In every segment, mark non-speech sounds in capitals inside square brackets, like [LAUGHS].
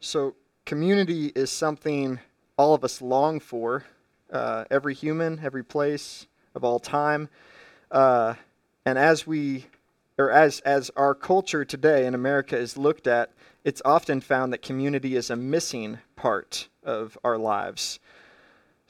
So, community is something all of us long for. Uh, every human, every place of all time. Uh, and as we, or as, as our culture today in America is looked at, it's often found that community is a missing part of our lives.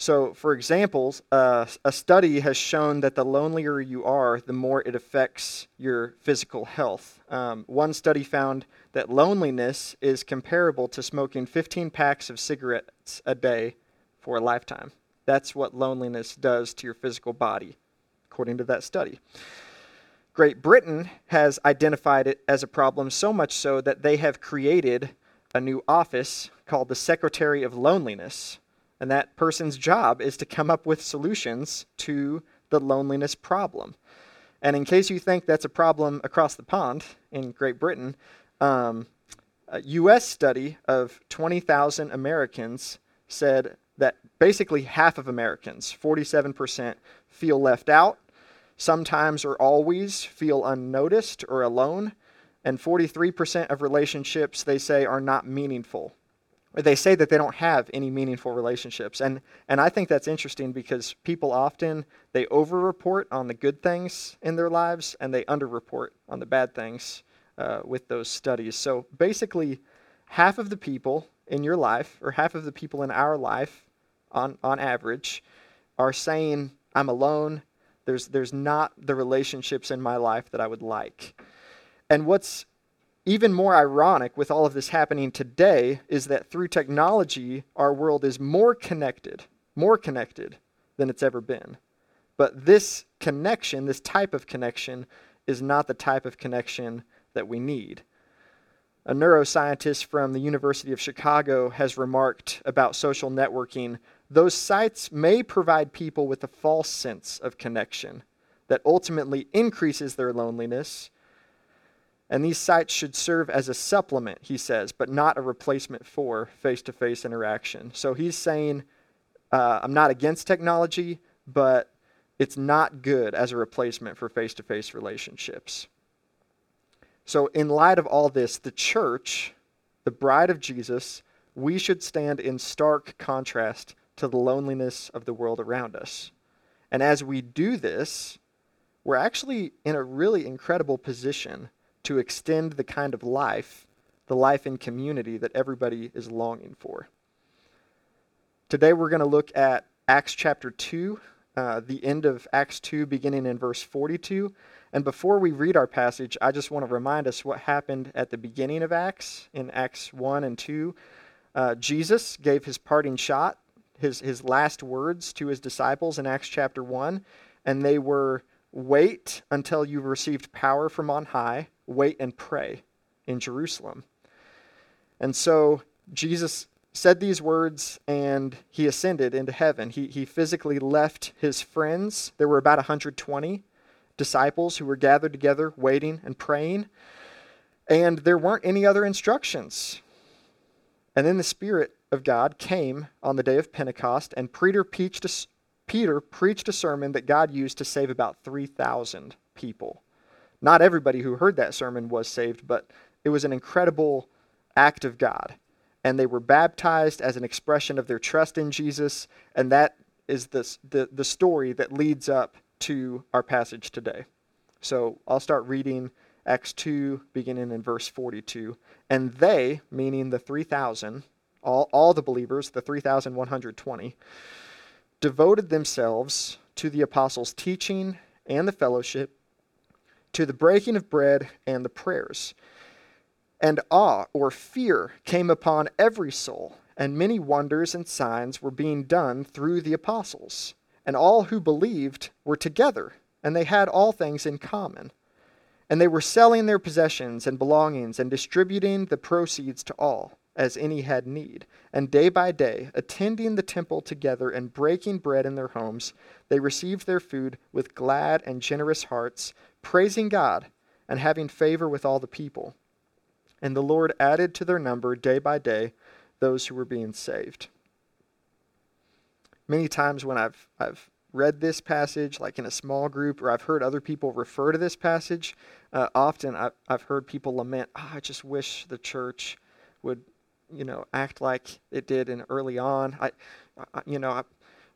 So, for examples, uh, a study has shown that the lonelier you are, the more it affects your physical health. Um, one study found that loneliness is comparable to smoking 15 packs of cigarettes a day for a lifetime. That's what loneliness does to your physical body, according to that study. Great Britain has identified it as a problem so much so that they have created a new office called the Secretary of Loneliness and that person's job is to come up with solutions to the loneliness problem. And in case you think that's a problem across the pond in Great Britain, um, a U.S. study of 20,000 Americans said that basically half of Americans, 47%, feel left out, sometimes or always feel unnoticed or alone, and 43% of relationships they say are not meaningful they say that they don't have any meaningful relationships. And and i think that's interesting because people often they overreport on the good things in their lives and they underreport on the bad things uh, with those studies. So basically half of the people in your life or half of the people in our life on on average are saying i'm alone. There's there's not the relationships in my life that i would like. And what's even more ironic with all of this happening today is that through technology, our world is more connected, more connected than it's ever been. But this connection, this type of connection, is not the type of connection that we need. A neuroscientist from the University of Chicago has remarked about social networking those sites may provide people with a false sense of connection that ultimately increases their loneliness and these sites should serve as a supplement, he says, but not a replacement for face to face interaction. So he's saying, uh, I'm not against technology, but it's not good as a replacement for face to face relationships. So, in light of all this, the church, the bride of Jesus, we should stand in stark contrast to the loneliness of the world around us. And as we do this, we're actually in a really incredible position to extend the kind of life, the life in community that everybody is longing for. Today we're going to look at Acts chapter 2, uh, the end of Acts 2, beginning in verse 42. And before we read our passage, I just want to remind us what happened at the beginning of Acts, in Acts 1 and 2. Uh, Jesus gave his parting shot, his, his last words to his disciples in Acts chapter 1, and they were wait until you've received power from on high wait and pray in Jerusalem. And so Jesus said these words and he ascended into heaven. He, he physically left his friends. There were about 120 disciples who were gathered together waiting and praying. And there weren't any other instructions. And then the Spirit of God came on the day of Pentecost, and Peter preached a, Peter preached a sermon that God used to save about 3,000 people. Not everybody who heard that sermon was saved, but it was an incredible act of God. And they were baptized as an expression of their trust in Jesus, and that is the, the, story that leads up to our passage today. So I'll start reading Acts 2, beginning in verse 42. And they, meaning the 3,000, all, all the believers, the 3,120, devoted themselves to the apostles' teaching and the fellowship to the breaking of bread and the prayers. And awe or fear came upon every soul, and many wonders and signs were being done through the apostles. And all who believed were together, and they had all things in common. And they were selling their possessions and belongings and distributing the proceeds to all as any had need. And day by day, attending the temple together and breaking bread in their homes, they received their food with glad and generous hearts praising God and having favor with all the people. And the Lord added to their number day by day those who were being saved. Many times when I've, I've read this passage, like in a small group, or I've heard other people refer to this passage, uh, often I've, I've heard people lament, oh, I just wish the church would you know, act like it did in early on. I, I you know, I,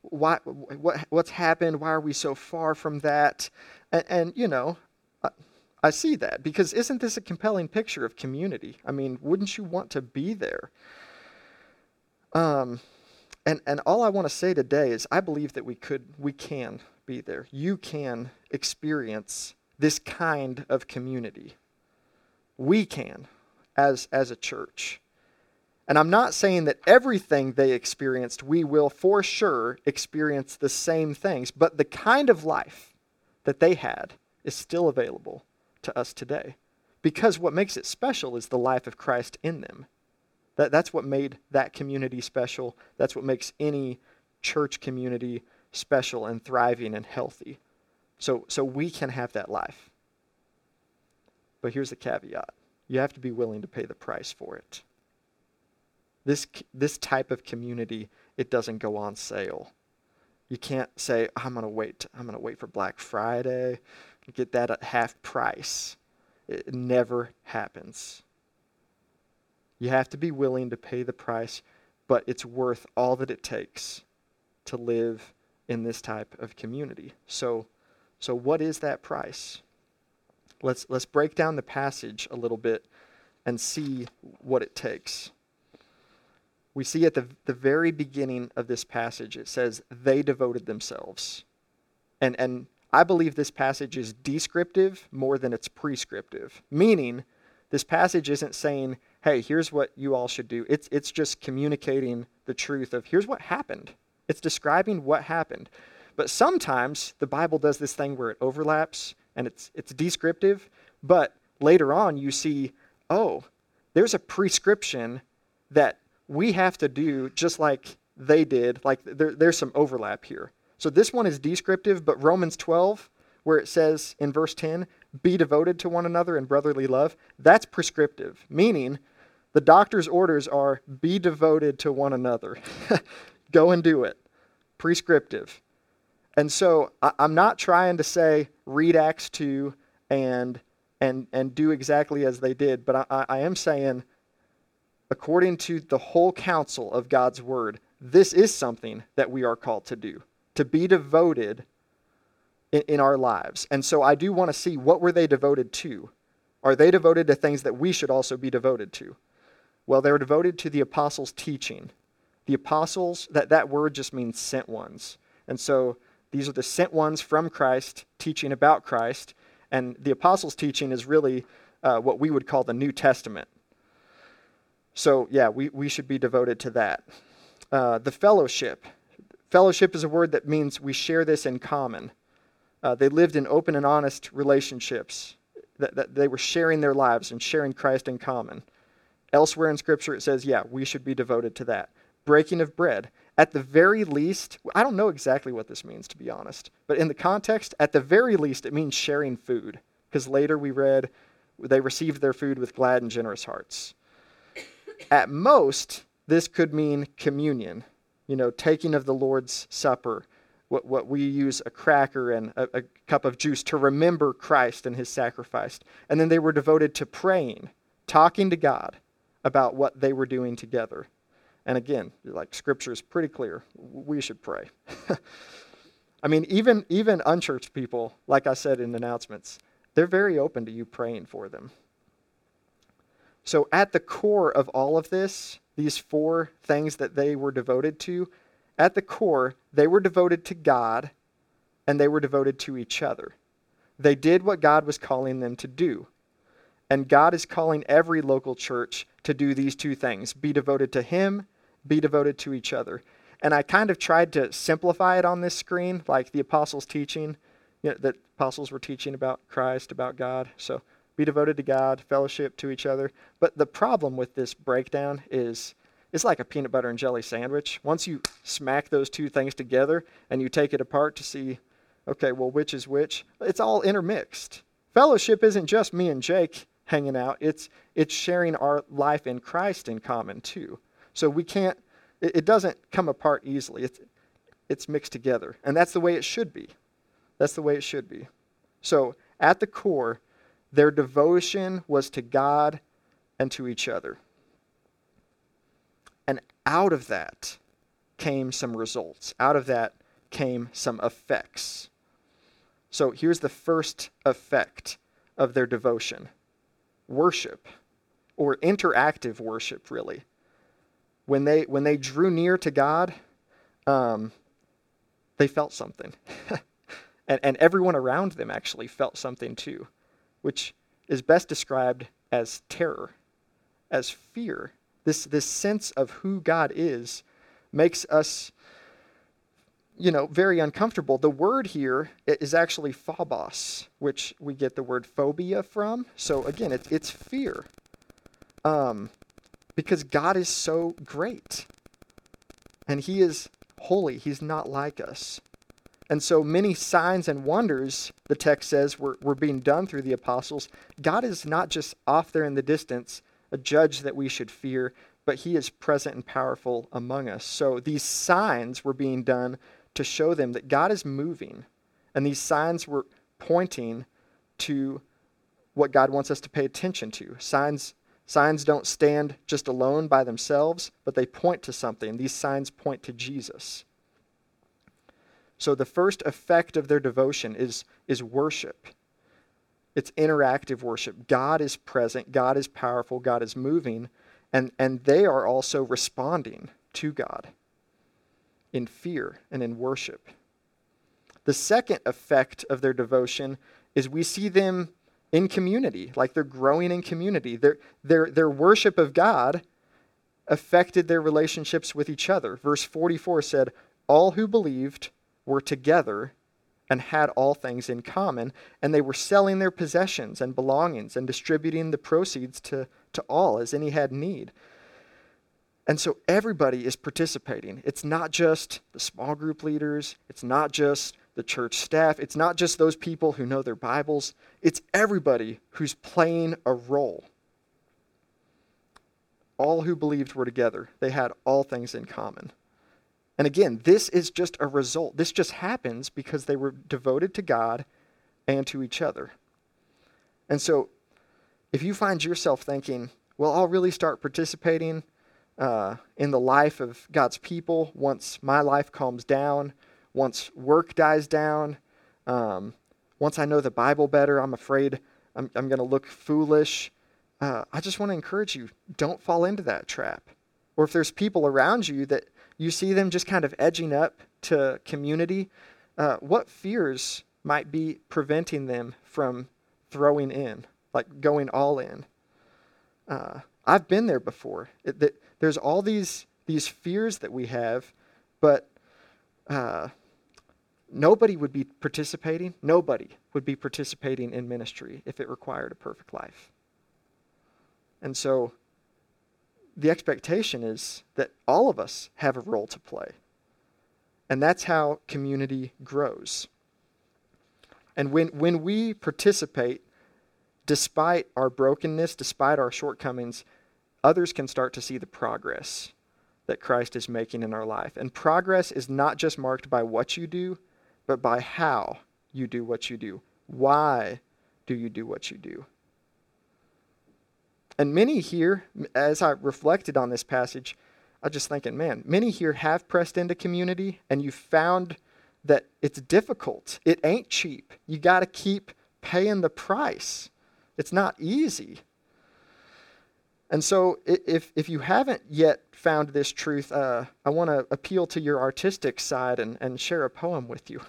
why, what, what's happened? Why are we so far from that? And, and you know, I, I see that because isn't this a compelling picture of community? I mean, wouldn't you want to be there? Um, and and all I want to say today is I believe that we could, we can be there. You can experience this kind of community. We can, as as a church. And I'm not saying that everything they experienced, we will for sure experience the same things, but the kind of life that they had is still available to us today. Because what makes it special is the life of Christ in them. That, that's what made that community special. That's what makes any church community special and thriving and healthy. So, so we can have that life. But here's the caveat you have to be willing to pay the price for it. This, this type of community, it doesn't go on sale. You can't say, I'm going to wait. I'm going to wait for Black Friday, get that at half price. It never happens. You have to be willing to pay the price, but it's worth all that it takes to live in this type of community. So, so what is that price? Let's, let's break down the passage a little bit and see what it takes we see at the, the very beginning of this passage, it says, they devoted themselves. And, and I believe this passage is descriptive more than it's prescriptive, meaning this passage isn't saying, hey, here's what you all should do. It's, it's just communicating the truth of here's what happened. It's describing what happened. But sometimes the Bible does this thing where it overlaps and it's, it's descriptive, but later on you see, oh, there's a prescription that we have to do just like they did. Like there, there's some overlap here. So this one is descriptive, but Romans 12, where it says in verse 10, be devoted to one another in brotherly love, that's prescriptive, meaning the doctor's orders are be devoted to one another. [LAUGHS] Go and do it. Prescriptive. And so I, am not trying to say read Acts 2 and and and do exactly as they did, but I, I am saying according to the whole counsel of God's word, this is something that we are called to do, to be devoted in, in our lives. And so I do want to see what were they devoted to? Are they devoted to things that we should also be devoted to? Well, they're devoted to the apostles' teaching. The apostles, that, that word just means sent ones. And so these are the sent ones from Christ teaching about Christ. And the apostles' teaching is really uh, what we would call the New Testament. So, yeah, we, we should be devoted to that. Uh, the fellowship. Fellowship is a word that means we share this in common. Uh, they lived in open and honest relationships, that, that they were sharing their lives and sharing Christ in common. Elsewhere in Scripture, it says, yeah, we should be devoted to that. Breaking of bread. At the very least, I don't know exactly what this means, to be honest, but in the context, at the very least, it means sharing food. Because later we read they received their food with glad and generous hearts. At most, this could mean communion, you know, taking of the Lord's Supper, what, what we use a cracker and a, a cup of juice to remember Christ and his sacrifice. And then they were devoted to praying, talking to God about what they were doing together. And again, like scripture is pretty clear, we should pray. [LAUGHS] I mean, even even unchurched people, like I said in announcements, they're very open to you praying for them. So, at the core of all of this, these four things that they were devoted to, at the core, they were devoted to God and they were devoted to each other. They did what God was calling them to do. And God is calling every local church to do these two things be devoted to Him, be devoted to each other. And I kind of tried to simplify it on this screen, like the apostles' teaching, you know, that apostles were teaching about Christ, about God. So be devoted to God, fellowship to each other. But the problem with this breakdown is it's like a peanut butter and jelly sandwich. Once you smack those two things together and you take it apart to see, okay, well, which is which, it's all intermixed. Fellowship isn't just me and Jake hanging out, it's, it's sharing our life in Christ in common too. So we can't, it, it doesn't come apart easily. It's, it's mixed together. And that's the way it should be. That's the way it should be. So at the core, their devotion was to God and to each other. And out of that came some results. Out of that came some effects. So here's the first effect of their devotion worship, or interactive worship, really. When they, when they drew near to God, um, they felt something. [LAUGHS] and, and everyone around them actually felt something too, which is best described as terror, as fear. This, this sense of who God is makes us, you know, very uncomfortable. The word here is actually phobos, which we get the word phobia from. So again, it's, it's fear. Um, because God is so great. And He is holy. He's not like us. And so many signs and wonders, the text says, were, were being done through the apostles. God is not just off there in the distance, a judge that we should fear, but he is present and powerful among us. So these signs were being done to show them that God is moving. And these signs were pointing to what God wants us to pay attention to. Signs signs don't stand just alone by themselves, but they point to something. These signs point to Jesus. So the first effect of their devotion is, is worship. It's interactive worship. God is present, God is powerful, God is moving, and, and they are also responding to God in fear and in worship. The second effect of their devotion is we see them in community, like they're growing in community. Their, their, their worship of God affected their relationships with each other. Verse 44 said, All who believed were together and had all things in common, and they were selling their possessions and belongings and distributing the proceeds to, to all as any had need. And so everybody is participating. It's not just the small group leaders, it's not just the church staff, it's not just those people who know their Bibles, it's everybody who's playing a role. All who believed were together, they had all things in common. And again, this is just a result. This just happens because they were devoted to God and to each other. And so, if you find yourself thinking, well, I'll really start participating uh, in the life of God's people once my life calms down, once work dies down, um, once I know the Bible better, I'm afraid I'm, I'm going to look foolish. Uh, I just want to encourage you don't fall into that trap. Or if there's people around you that you see them just kind of edging up to community, uh, what fears might be preventing them from throwing in, like going all in? Uh, I've been there before. It, that there's all these these fears that we have, but uh, nobody would be participating. Nobody would be participating in ministry if it required a perfect life. And so the expectation is that all of us have a role to play. And that's how community grows. And when, when we participate, despite our brokenness, despite our shortcomings, others can start to see the progress that Christ is making in our life. And progress is not just marked by what you do, but by how you do what you do. Why do you do what you do? And many here, as I reflected on this passage, I was just thinking, man, many here have pressed into community and you found that it's difficult. It ain't cheap. You got to keep paying the price. It's not easy. And so, if, if you haven't yet found this truth, uh, I want to appeal to your artistic side and, and share a poem with you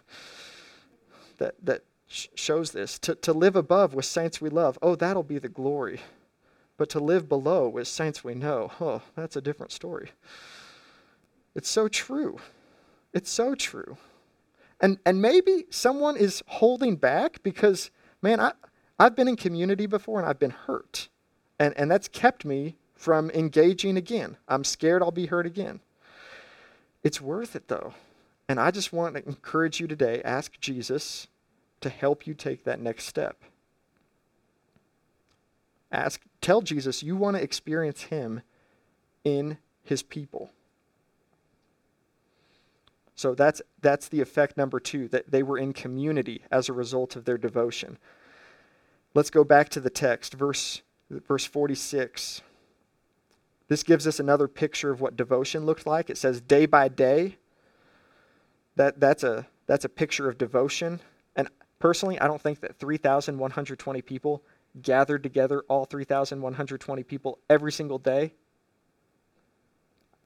that, that sh- shows this. To, to live above with saints we love, oh, that'll be the glory. But to live below with saints we know, oh, that's a different story. It's so true. It's so true. And, and maybe someone is holding back because, man, I, I've been in community before and I've been hurt. And, and that's kept me from engaging again. I'm scared I'll be hurt again. It's worth it, though. And I just want to encourage you today ask Jesus to help you take that next step. Ask, tell Jesus you want to experience him in his people. So that's that's the effect number 2 that they were in community as a result of their devotion. Let's go back to the text verse verse 46. This gives us another picture of what devotion looked like. It says day by day. That, that's, a, that's a picture of devotion. And personally, I don't think that 3,120 people gathered together, all 3,120 people, every single day.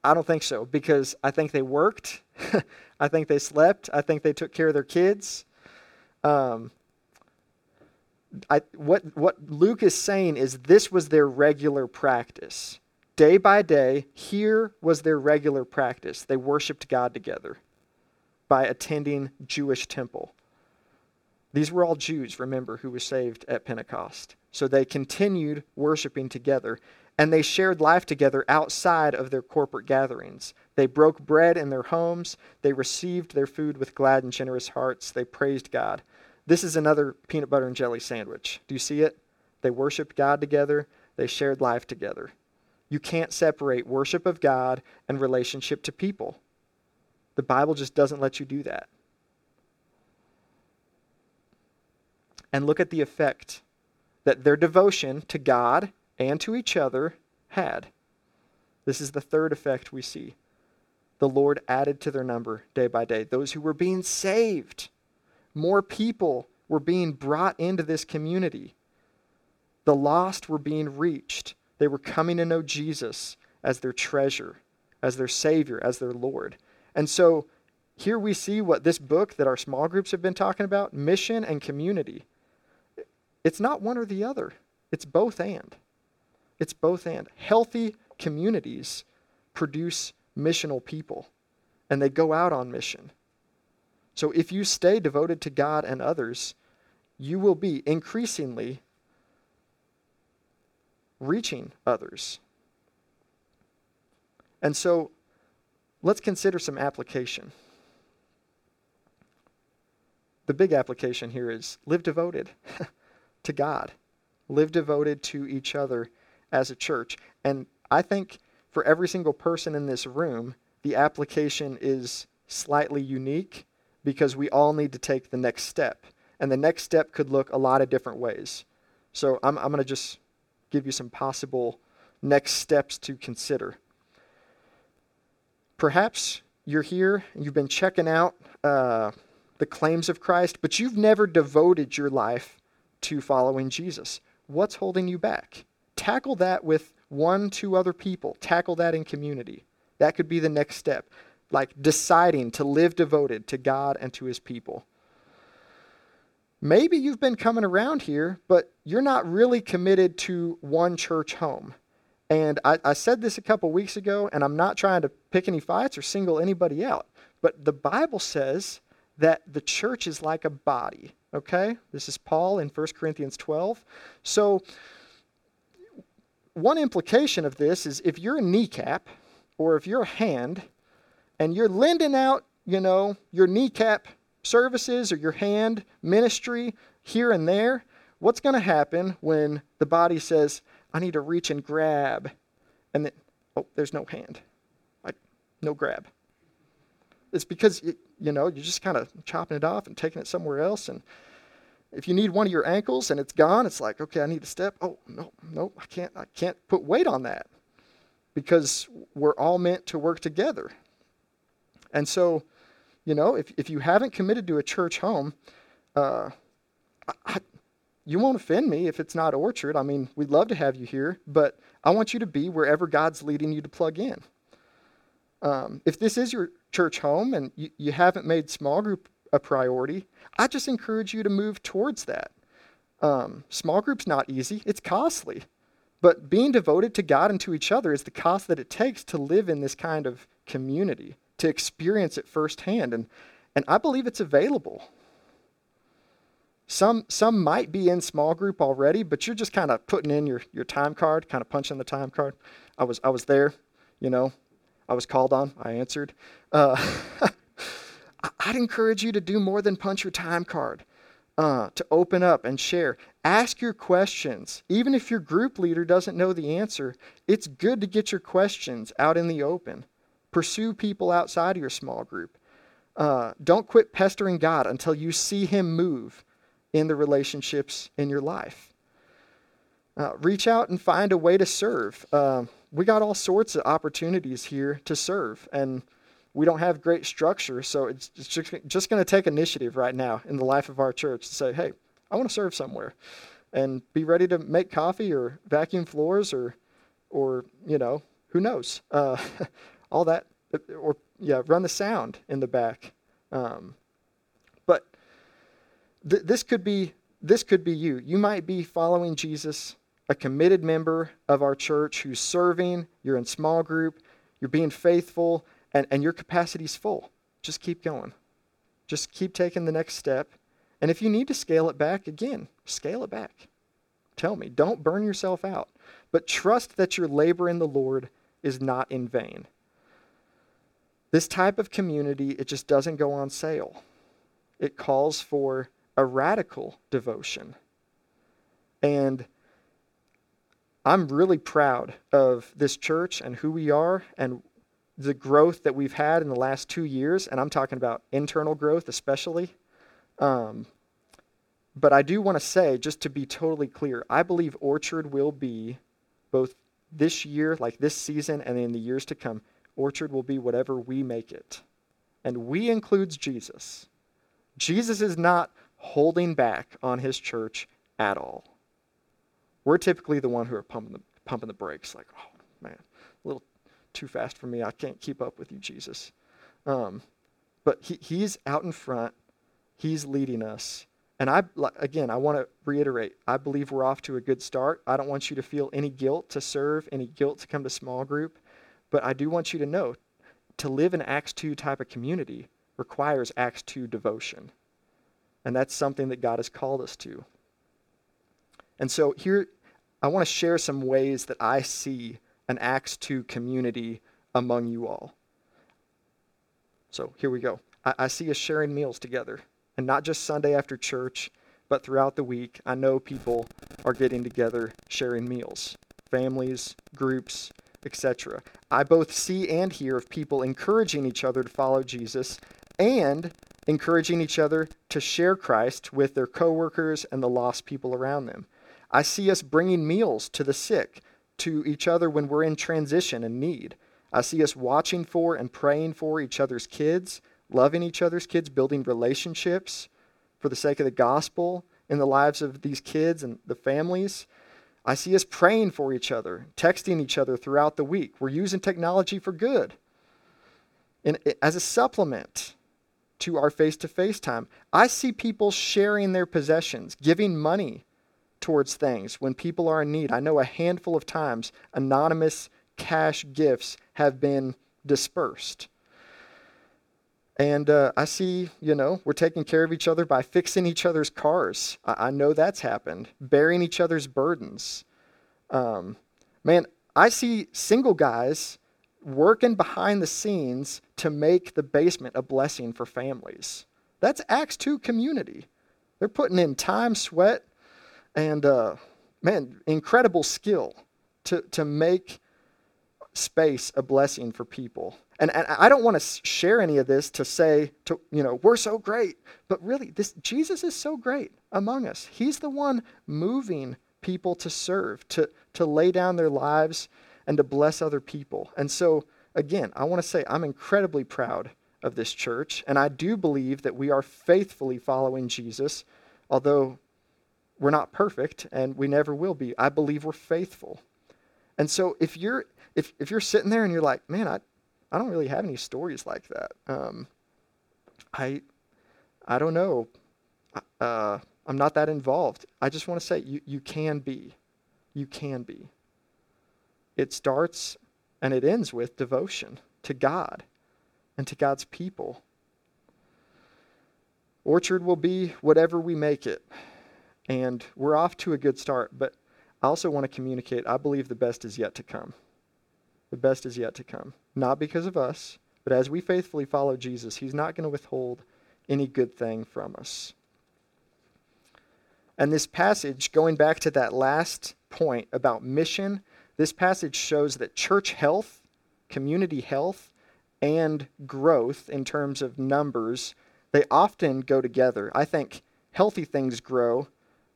I don't think so because I think they worked. [LAUGHS] I think they slept. I think they took care of their kids. Um, I, what, what Luke is saying is this was their regular practice. Day by day, here was their regular practice. They worshiped God together by attending Jewish temple. These were all Jews, remember, who were saved at Pentecost. So they continued worshiping together, and they shared life together outside of their corporate gatherings. They broke bread in their homes, they received their food with glad and generous hearts, they praised God. This is another peanut butter and jelly sandwich. Do you see it? They worshiped God together, they shared life together. You can't separate worship of God and relationship to people. The Bible just doesn't let you do that. And look at the effect that their devotion to God and to each other had. This is the third effect we see. The Lord added to their number day by day those who were being saved. More people were being brought into this community. The lost were being reached. They were coming to know Jesus as their treasure, as their Savior, as their Lord. And so here we see what this book that our small groups have been talking about mission and community. It's not one or the other, it's both and. It's both and. Healthy communities produce missional people, and they go out on mission. So if you stay devoted to God and others, you will be increasingly reaching others. And so let's consider some application. The big application here is live devoted [LAUGHS] to God, live devoted to each other as a church. And I think for every single person in this room, the application is slightly unique because we all need to take the next step. And the next step could look a lot of different ways. So I'm, I'm going to just give you some possible next steps to consider. Perhaps you're here, you've been checking out uh, the claims of Christ, but you've never devoted your life to following Jesus. What's holding you back? Tackle that with one, two other people. Tackle that in community. That could be the next step, like deciding to live devoted to God and to his people. Maybe you've been coming around here, but you're not really committed to one church home. And I, I said this a couple weeks ago, and I'm not trying to pick any fights or single anybody out, but the Bible says that the church is like a body. Okay? This is Paul in 1 Corinthians 12. So, one implication of this is if you're a kneecap or if you're a hand and you're lending out, you know, your kneecap services or your hand ministry here and there, what's going to happen when the body says, I need to reach and grab, and then, oh, there's no hand, I, no grab. It's because, you know, you're just kind of chopping it off and taking it somewhere else. And if you need one of your ankles and it's gone, it's like, okay, I need to step. Oh, no, no, I can't, I can't put weight on that because we're all meant to work together. And so, you know, if, if you haven't committed to a church home, uh, I, you won't offend me if it's not Orchard. I mean, we'd love to have you here, but I want you to be wherever God's leading you to plug in. Um, if this is your church home and you, you haven't made small group a priority, I just encourage you to move towards that. Um, small group's not easy, it's costly. But being devoted to God and to each other is the cost that it takes to live in this kind of community to experience it firsthand. And, and I believe it's available. Some, some might be in small group already, but you're just kind of putting in your, your time card, kind of punching the time card. I was, I was there, you know, I was called on, I answered. Uh, [LAUGHS] I'd encourage you to do more than punch your time card, uh, to open up and share. Ask your questions. Even if your group leader doesn't know the answer, it's good to get your questions out in the open. Pursue people outside of your small group. Uh, don't quit pestering God until you see Him move in the relationships in your life. Uh, reach out and find a way to serve. Uh, we got all sorts of opportunities here to serve. And we don't have great structure. So it's, just, just going to take initiative right now in the life of our church to say, hey, I want to serve somewhere and be ready to make coffee or vacuum floors or, or you know, who knows? Uh, [LAUGHS] all that, or yeah, run the sound in the back. Um, but th- this could be this could be you. You might be following Jesus, a committed member of our church who's serving. You're in small group. You're being faithful, and, and your capacity's full. Just keep going. Just keep taking the next step. And if you need to scale it back, again, scale it back. Tell me. Don't burn yourself out. But trust that your labor in the Lord is not in vain. This type of community, it just doesn't go on sale. It calls for a radical devotion. And I'm really proud of this church and who we are and the growth that we've had in the last two years. And I'm talking about internal growth, especially. Um, but I do want to say, just to be totally clear, I believe Orchard will be both this year, like this season, and in the years to come, Orchard will be whatever we make it. And we includes Jesus. Jesus is not holding back on his church at all. We're typically the one who are pumping the, pumping the brakes, like, oh, man, a little too fast for me. I can't keep up with you, Jesus. Um, but he, he's out in front, he's leading us. And I, again, I want to reiterate I believe we're off to a good start. I don't want you to feel any guilt to serve, any guilt to come to small group. But I do want you to know to live an Acts 2 type of community requires Acts 2 devotion. And that's something that God has called us to. And so here, I want to share some ways that I see an Acts 2 community among you all. So here we go. I, I see us sharing meals together, and not just Sunday after church, but throughout the week. I know people are getting together sharing meals, families, groups, etc. I both see and hear of people encouraging each other to follow Jesus and encouraging each other to share Christ with their coworkers and the lost people around them. I see us bringing meals to the sick, to each other when we're in transition and need. I see us watching for and praying for each other's kids, loving each other's kids, building relationships for the sake of the gospel in the lives of these kids and the families. I see us praying for each other, texting each other throughout the week. We're using technology for good. And as a supplement to our face to face time, I see people sharing their possessions, giving money towards things when people are in need. I know a handful of times anonymous cash gifts have been dispersed. And uh, I see, you know, we're taking care of each other by fixing each other's cars. I, I know that's happened. Bearing each other's burdens. Um, man, I see single guys working behind the scenes to make the basement a blessing for families. That's Acts 2 community. They're putting in time, sweat, and, uh, man, incredible skill to, to make space a blessing for people. And, and I don't want to share any of this to say, to, you know, we're so great. But really, this Jesus is so great among us. He's the one moving people to serve, to, to lay down their lives, and to bless other people. And so, again, I want to say I'm incredibly proud of this church. And I do believe that we are faithfully following Jesus, although we're not perfect and we never will be. I believe we're faithful. And so if you're if if you're sitting there and you're like, man, I I don't really have any stories like that. Um, I, I don't know. Uh, I'm not that involved. I just want to say you, you can be. You can be. It starts and it ends with devotion to God and to God's people. Orchard will be whatever we make it. And we're off to a good start, but I also want to communicate I believe the best is yet to come. The best is yet to come. Not because of us, but as we faithfully follow Jesus, He's not going to withhold any good thing from us. And this passage, going back to that last point about mission, this passage shows that church health, community health, and growth in terms of numbers, they often go together. I think healthy things grow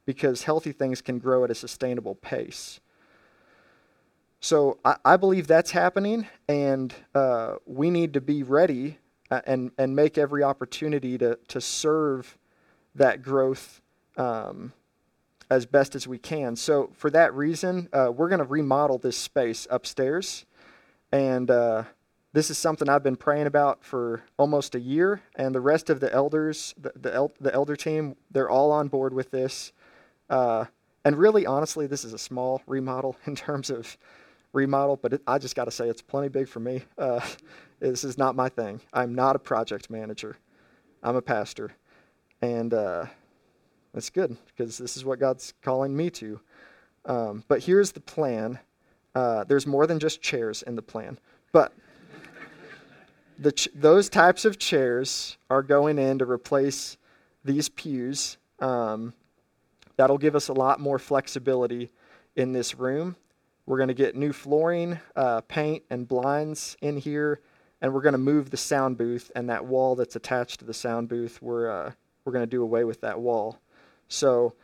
because healthy things can grow at a sustainable pace. So I, I believe that's happening, and uh, we need to be ready uh, and, and make every opportunity to, to serve that growth um, as best as we can. So, for that reason, uh, we're going to remodel this space upstairs. And uh, this is something I've been praying about for almost a year. And the rest of the elders, the, the, el- the elder team, they're all on board with this. Uh, and really, honestly, this is a small remodel [LAUGHS] in terms of remodel, but it, I just got to say it's plenty big for me. Uh, [LAUGHS] this is not my thing. I'm not a project manager. I'm a pastor, and uh, that's good because this is what God's calling me to. Um, but here's the plan. Uh, there's more than just chairs in the plan, but ch- those types of chairs are going in to replace these pews. Um, that'll give us a lot more flexibility in this room. We're going to get new flooring, uh, paint, and blinds in here, and we're going to move the sound booth and that wall that's attached to the sound booth. We're uh, we're going to do away with that wall. So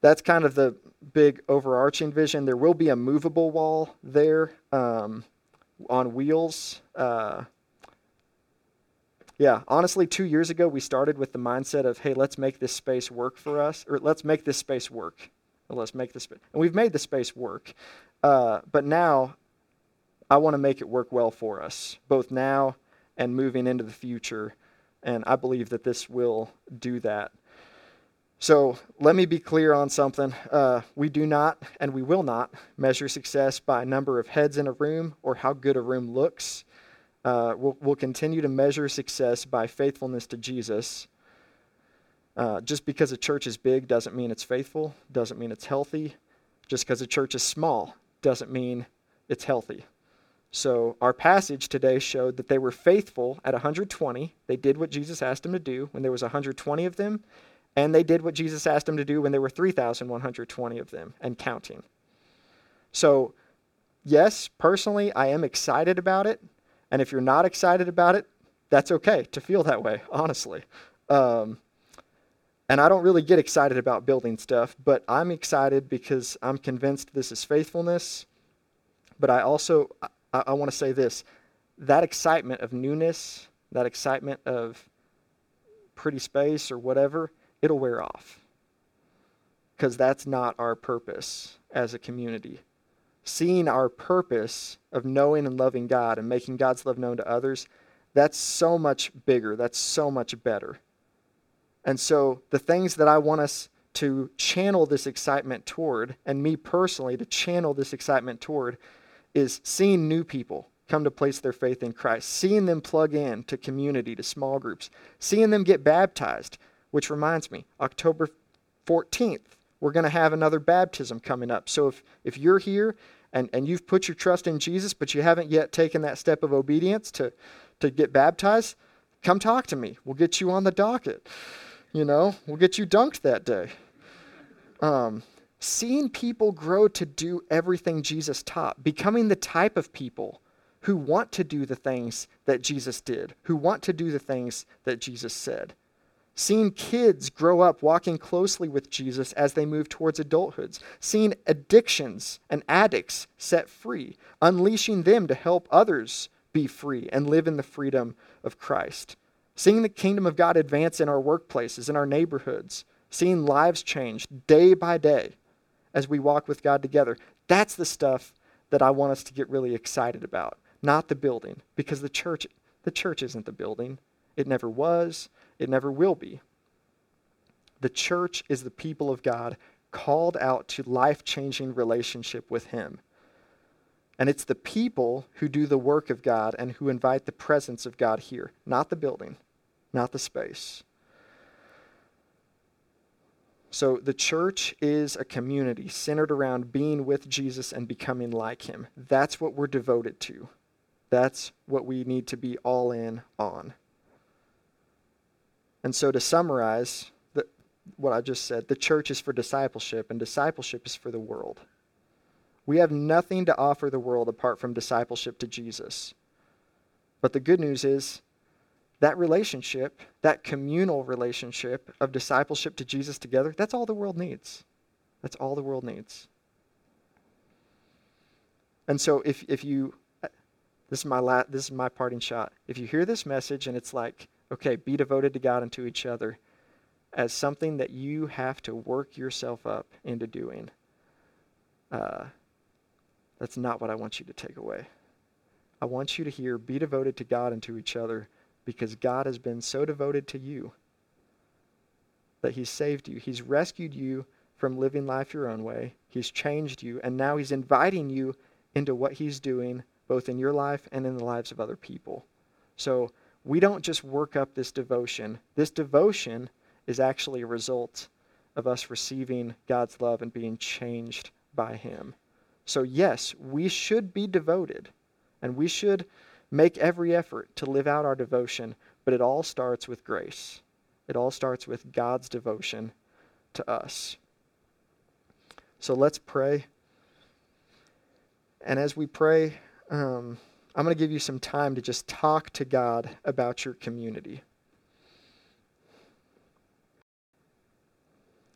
that's kind of the big overarching vision. There will be a movable wall there um, on wheels. Uh, yeah, honestly, two years ago, we started with the mindset of, hey, let's make this space work for us, or let's make this space work. Or let's make this, and we've made the space work. Uh, but now, I want to make it work well for us, both now and moving into the future. And I believe that this will do that. So let me be clear on something. Uh, we do not and we will not measure success by number of heads in a room or how good a room looks. Uh, we'll, we'll, continue to measure success by faithfulness to Jesus. Uh, just because a church is big doesn't mean it's faithful, doesn't mean it's healthy. Just because a church is small doesn't mean it's healthy. So, our passage today showed that they were faithful at 120. They did what Jesus asked them to do when there was 120 of them, and they did what Jesus asked them to do when there were 3,120 of them and counting. So, yes, personally, I am excited about it. And if you're not excited about it, that's okay to feel that way, honestly. Um, and I don't really get excited about building stuff, but I'm excited because I'm convinced this is faithfulness. But I also, I, I want to say this that excitement of newness, that excitement of pretty space or whatever, it'll wear off. Because that's not our purpose as a community. Seeing our purpose of knowing and loving God and making God's love known to others, that's so much bigger. That's so much better. And so, the things that I want us to channel this excitement toward, and me personally to channel this excitement toward, is seeing new people come to place their faith in Christ, seeing them plug in to community, to small groups, seeing them get baptized, which reminds me, October 14th, we're going to have another baptism coming up. So if, if you're here and, and you've put your trust in Jesus, but you haven't yet taken that step of obedience to, to get baptized, come talk to me. We'll get you on the docket. You know, we'll get you dunked that day. Um, seeing people grow to do everything Jesus taught, becoming the type of people who want to do the things that Jesus did, who want to do the things that Jesus said. Seeing kids grow up walking closely with Jesus as they move towards adulthood. Seeing addictions and addicts set free. Unleashing them to help others be free and live in the freedom of Christ. Seeing the kingdom of God advance in our workplaces, in our neighborhoods. Seeing lives change day by day as we walk with God together. That's the stuff that I want us to get really excited about, not the building, because the church the church isn't the building. It never was. It never will be. The church is the people of God called out to life changing relationship with Him. And it's the people who do the work of God and who invite the presence of God here, not the building, not the space. So the church is a community centered around being with Jesus and becoming like him. That's what we're devoted to. That's what we need to be all in on. And so, to summarize the, what I just said, the church is for discipleship, and discipleship is for the world. We have nothing to offer the world apart from discipleship to Jesus. But the good news is that relationship, that communal relationship of discipleship to Jesus together, that's all the world needs. That's all the world needs. And so if, if you, this is my la- this is my parting shot. If you hear this message and it's like, okay, be devoted to God and to each other, as something that you have to work yourself up into doing, uh, that's not what I want you to take away. I want you to hear, be devoted to God and to each other because God has been so devoted to you that He's saved you. He's rescued you from living life your own way. He's changed you, and now He's inviting you into what He's doing both in your life and in the lives of other people. So we don't just work up this devotion. This devotion is actually a result of us receiving God's love and being changed by Him. So, yes, we should be devoted and we should make every effort to live out our devotion, but it all starts with grace. It all starts with God's devotion to us. So let's pray. And as we pray, um, I'm going to give you some time to just talk to God about your community.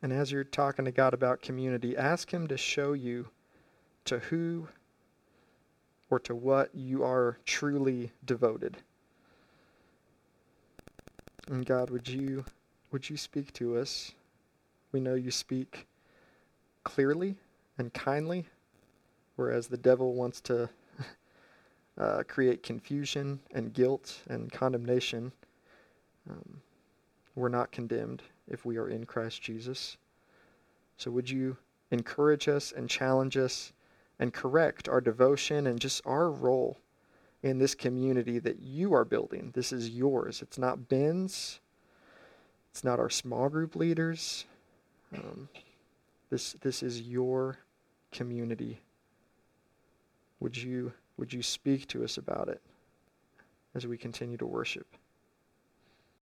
And as you're talking to God about community, ask Him to show you to who or to what you are truly devoted. And God, would you would you speak to us? We know you speak clearly and kindly, whereas the devil wants to uh, create confusion and guilt and condemnation. Um, we're not condemned if we are in Christ Jesus. So would you encourage us and challenge us and correct our devotion and just our role in this community that you are building. This is yours. It's not Ben's. It's not our small group leaders. Um, this this is your community. Would you would you speak to us about it as we continue to worship?